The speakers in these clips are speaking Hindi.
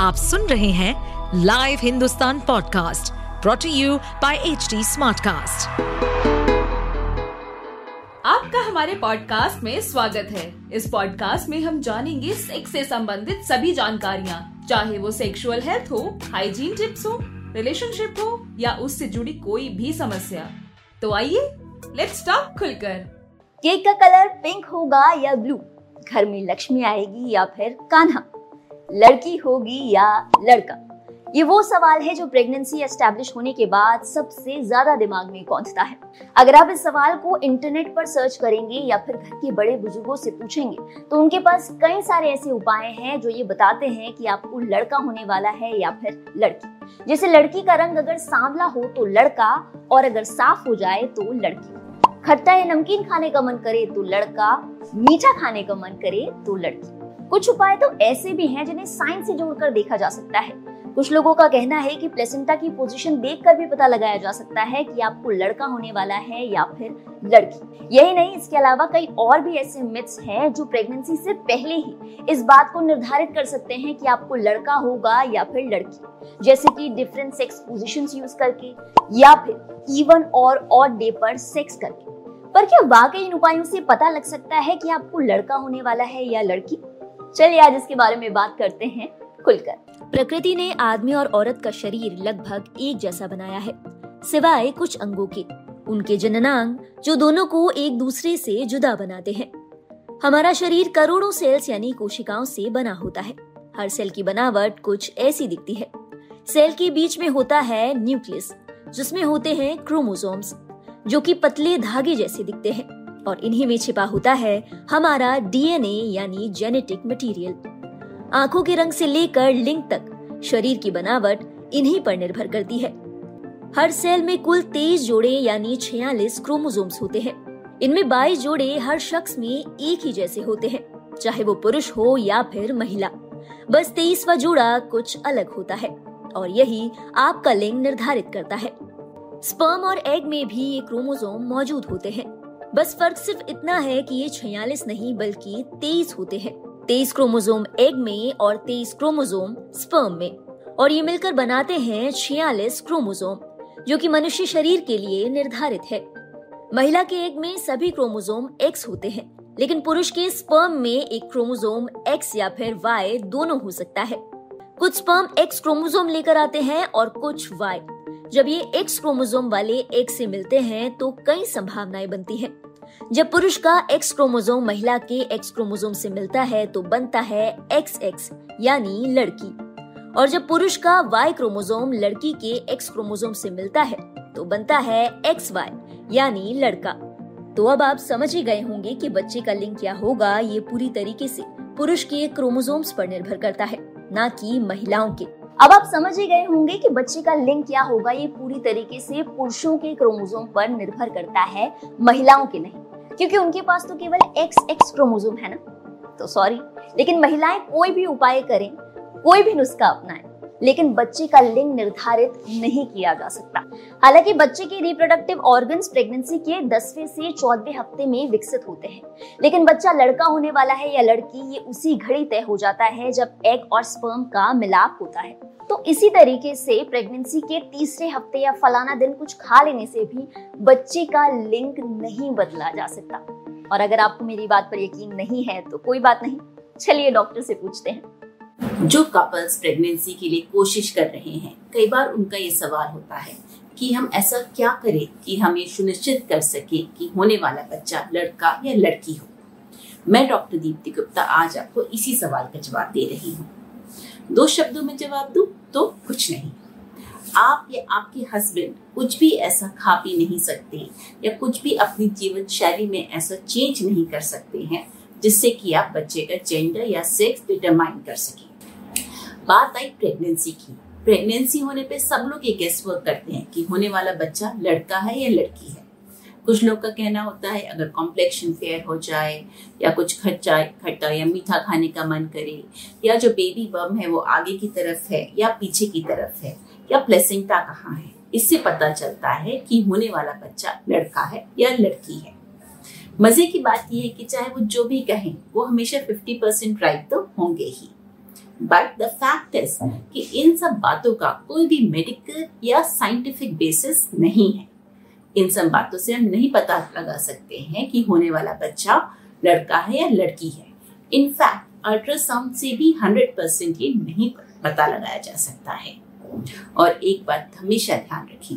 आप सुन रहे हैं live Hindustan podcast brought to you by H Smartcast. आपका हमारे पॉडकास्ट में स्वागत है। इस पॉडकास्ट में हम जानेंगे सेक्स से संबंधित सभी जानकारियाँ। चाहे वो सेक्सुअल हेल्थ हो हाइजीन टिप्स हो रिलेशनशिप हो या उससे जुड़ी कोई भी समस्या। तो आइए लेट्स टॉक खुलकर। केक का कलर पिंक होगा या ब्लू घर में लक्ष्मी आएगी या फिर कान्हा? लड़की होगी या लड़का? ये वो सवाल है जो प्रेगनेंसी एस्टेब्लिश होने के बाद सबसे ज़्यादा दिमाग में कौंधता है। अगर आप इस सवाल को इंटरनेट पर सर्च करेंगे या फिर घर के बड़े बुज़ुर्गों से पूछेंगे तो उनके पास कई सारे ऐसे उपाय हैं जो ये बताते हैं कि आपको लड़का होने वाला है या फिर लड़की। जैसे लड़की का रंग अगर सांवला हो तो लड़का, और अगर साफ़ हो जाए तो लड़की। खट्टा या नमकीन खाने का मन करे तो लड़का, मीठा खाने का मन करे तो लड़की। कुछ उपाय तो ऐसे भी हैं जिन्हें साइंस से जोड़कर देखा जा सकता है। कुछ लोगों का कहना है कि प्लेसेंटा की पोजीशन देखकर भी पता लगाया जा सकता है कि आपको लड़का होने वाला है या फिर लड़की। यही नहीं, इसके अलावा कई और भी ऐसे मिथ्स हैं जो प्रेगनेंसी से पहले ही इस बात को निर्धारित कर सकते हैं कि आपको लड़का होगा या फिर लड़की। जैसे कि डिफरेंट सेक्स पोजिशन यूज़ करके या फिर इवन और ऑड डे पर सेक्स करके। पर क्या वाकई इन उपायों से पता लग सकता है कि आपको लड़का होने वाला है या लड़की? चलिए आज इसके बारे में बात करते हैं खुलकर। प्रकृति ने आदमी और औरत का शरीर लगभग एक जैसा बनाया है, सिवाय कुछ अंगों के। उनके जननांग जो दोनों को एक दूसरे से जुदा बनाते हैं। हमारा शरीर करोड़ों सेल्स यानी कोशिकाओं से बना होता है। हर सेल की बनावट कुछ ऐसी दिखती है। सेल के बीच में होता है न्यूक्लियस, जिसमें होते हैं क्रोमोसोम्स, जो कि पतले धागे जैसे दिखते हैं। और इन्हीं में छिपा होता है हमारा डीएनए यानी जेनेटिक मटेरियल। आँखों के रंग से लेकर लिंग तक, शरीर की बनावट इन्हीं पर निर्भर करती है। हर सेल में कुल तेईस जोड़े यानी छियालीस क्रोमोसोम्स होते हैं। इनमें बाईस जोड़े हर शख्स में एक ही जैसे होते हैं, चाहे वो पुरुष हो या फिर महिला। बस तेईसवा जोड़ा कुछ अलग होता है और यही आपका लिंग निर्धारित करता है। स्पर्म और एग में भी ये क्रोमोसोम मौजूद होते हैं। बस फ़र्क सिर्फ़ इतना है कि ये छियालीस नहीं, बल्कि तेईस होते हैं। तेईस क्रोमोजोम एग में और तेईस क्रोमोजोम स्पर्म में। और ये मिलकर बनाते हैं छियालीस क्रोमोजोम जो कि मनुष्य शरीर के लिए निर्धारित है। महिला के एग में सभी क्रोमोजोम एक्स होते हैं, लेकिन पुरुष के स्पर्म में एक क्रोमोजोम एक्स या फिर वाई दोनों हो सकता है। कुछ स्पर्म एक्स क्रोमोजोम लेकर आते हैं और कुछ वाई जब ये एक्स क्रोमोजोम वाले एक्स से मिलते हैं तो कई संभावनाएँ बनती हैं। जब पुरुष का एक्स क्रोमोजोम महिला के एक्स क्रोमोजोम से मिलता है तो बनता है एक्स एक्स यानी लड़की। और जब पुरुष का वाई क्रोमोजोम लड़की के एक्स क्रोमोजोम से मिलता है तो बनता है एक्स वाई यानी लड़का। तो अब आप समझ ही गए होंगे कि बच्चे का लिंग क्या होगा, ये पूरी तरीके से पुरुष के क्रोमोजोम्स पर निर्भर करता है, न कि महिलाओं के। अब आप समझ ही गए होंगे कि बच्चे का लिंग क्या होगा। ये पूरी तरीके से पुरुषों के क्रोमोजोम पर निर्भर करता है, महिलाओं के नहीं। क्योंकि उनके पास तो केवल एक्स एक्स क्रोमोजोम है ना। तो सॉरी लेकिन महिलाएँ कोई भी उपाय करें, कोई भी नुस्खा अपनाएँ लेकिन बच्चे का लिंग निर्धारित नहीं किया जा सकता। हालाँकि बच्चे के रिप्रोडक्टिव ऑर्गन्स प्रेगनेंसी के दसवें से चौदहवें हफ़्ते में विकसित होते हैं। लेकिन बच्चा लड़का होने वाला है या लड़की, ये उसी घड़ी तय हो जाता है जब एग और स्पर्म का मिलाप होता है। तो इसी तरीके से प्रेगनेंसी के तीसरे हफ़्ते या फलाना दिन कुछ खा लेने से भी बच्चे का लिंग नहीं बदला जा सकता। और अगर आपको मेरी बात पर यकीन नहीं है तो कोई बात नहीं। चलिए डॉक्टर से पूछते हैं। जो कपल्स प्रेगनेंसी के लिए कोशिश कर रहे हैं, कई बार उनका ये सवाल होता है कि हम ऐसा क्या करें कि हम ये सुनिश्चित कर सके कि होने वाला बच्चा लड़का या लड़की हो। मैं डॉक्टर दीप्ति गुप्ता आज आपको इसी सवाल का जवाब दे रही हूँ। दो शब्दों में जवाब दू तो कुछ नहीं। आप या आपके हस्बैंड कुछ भी ऐसा खा पी नहीं सकते या कुछ भी अपनी जीवन शैली में ऐसा चेंज नहीं कर सकते हैं, जिससे कि आप बच्चे का जेंडर या सेक्स डिटरमाइन कर सके। बात आई प्रेगनेंसी की। प्रेगनेंसी होने पे सब लोग ये गेस्ट वर्क करते हैं कि होने वाला बच्चा लड़का है या लड़की है। कुछ लोग का कहना होता है, अगर कॉम्प्लेक्शन फेयर हो जाए, या कुछ खट्टा खट्टा या मीठा खाने का मन करे, या जो बेबी बम है वो आगे की तरफ़ है, या पीछे की तरफ़ है, या प्लेसिंटा कहाँ है, इससे पता चलता है कि होने वाला बच्चा लड़का है या लड़की है। मज़े की बात यह है कि चाहे वो जो भी कहें, वो हमेशा फिफ्टी परसेंट राइट तो होंगे ही। बट द फैक्ट इज़ कि इन सब बातों का कोई भी मेडिकल या साइंटिफिक बेसिस नहीं है। इन सब बातों से हम नहीं पता लगा सकते हैं कि होने वाला बच्चा लड़का है या लड़की है। इनफैक्ट अल्ट्रासाउंड से भी हंड्रेड परसेंट ये नहीं पता लगाया जा सकता है। और एक बात हमेशा ध्यान रखें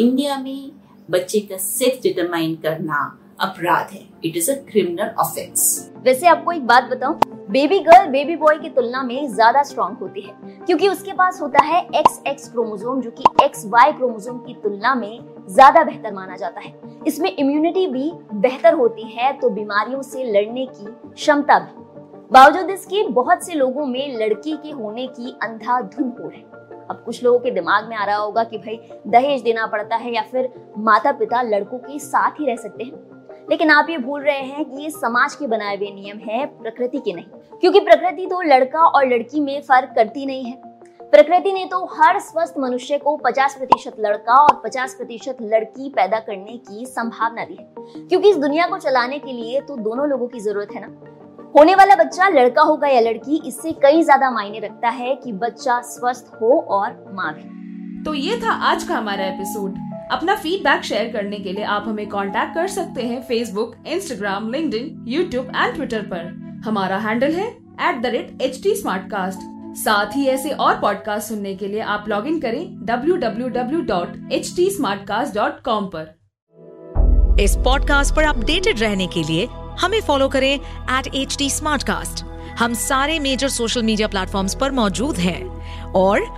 इंडिया में बच्चे का सेक्स डिटरमाइन करना अपराध है। It is a criminal offence वैसे आपको एक बात बताऊँ बेबी गर्ल बेबी बॉय की तुलना में ज़्यादा स्ट्रॉन्ग होती है। क्योंकि उसके पास होता है एक्स एक्स क्रोमोजोम जो कि एक्स वाई क्रोमोजोम की तुलना में ज़्यादा बेहतर माना जाता है। इसमें इम्यूनिटी भी बेहतर होती है तो बीमारियों से लड़ने की क्षमता भी। बावजूद इसके, बहुत से लोगों में लड़की के होने की अंधाधुन हो है। अब कुछ लोगों के दिमाग में आ रहा होगा कि भाई दहेज देना पड़ता है या फिर माता पिता लड़कों के साथ ही रह सकते हैं। लेकिन आप ये भूल रहे हैं कि ये समाज के बनाए हुए नियम है, प्रकृति के नहीं। क्योंकि प्रकृति तो लड़का और लड़की में फ़र्क करती नहीं है। प्रकृति ने तो हर स्वस्थ मनुष्य को 50 प्रतिशत लड़का और 50 प्रतिशत लड़की पैदा करने की संभावना दी है। क्योंकि इस दुनिया को चलाने के लिए तो दोनों लोगों की ज़रूरत है ना। होने वाला बच्चा लड़का होगा या लड़की, इससे कई ज़्यादा मायने रखता है कि बच्चा स्वस्थ हो और माँ भी तो ये था आज का हमारा एपिसोड। अपना फीडबैक शेयर करने के लिए आप हमें कांटेक्ट कर सकते हैं Facebook Instagram link YouTube and Twitter पर। हमारा हैंडल है at the rate H T साथ ही ऐसे और पॉडकास्ट सुनने के लिए आप लॉग इन करें www.htsmartcast.com पर। इस पॉडकास्ट पर अपडेटेड रहने के लिए हमें फॉलो करें एट एच हम सारे मेजर सोशल मीडिया प्लेटफॉर्म्स पर मौजूद हैं। और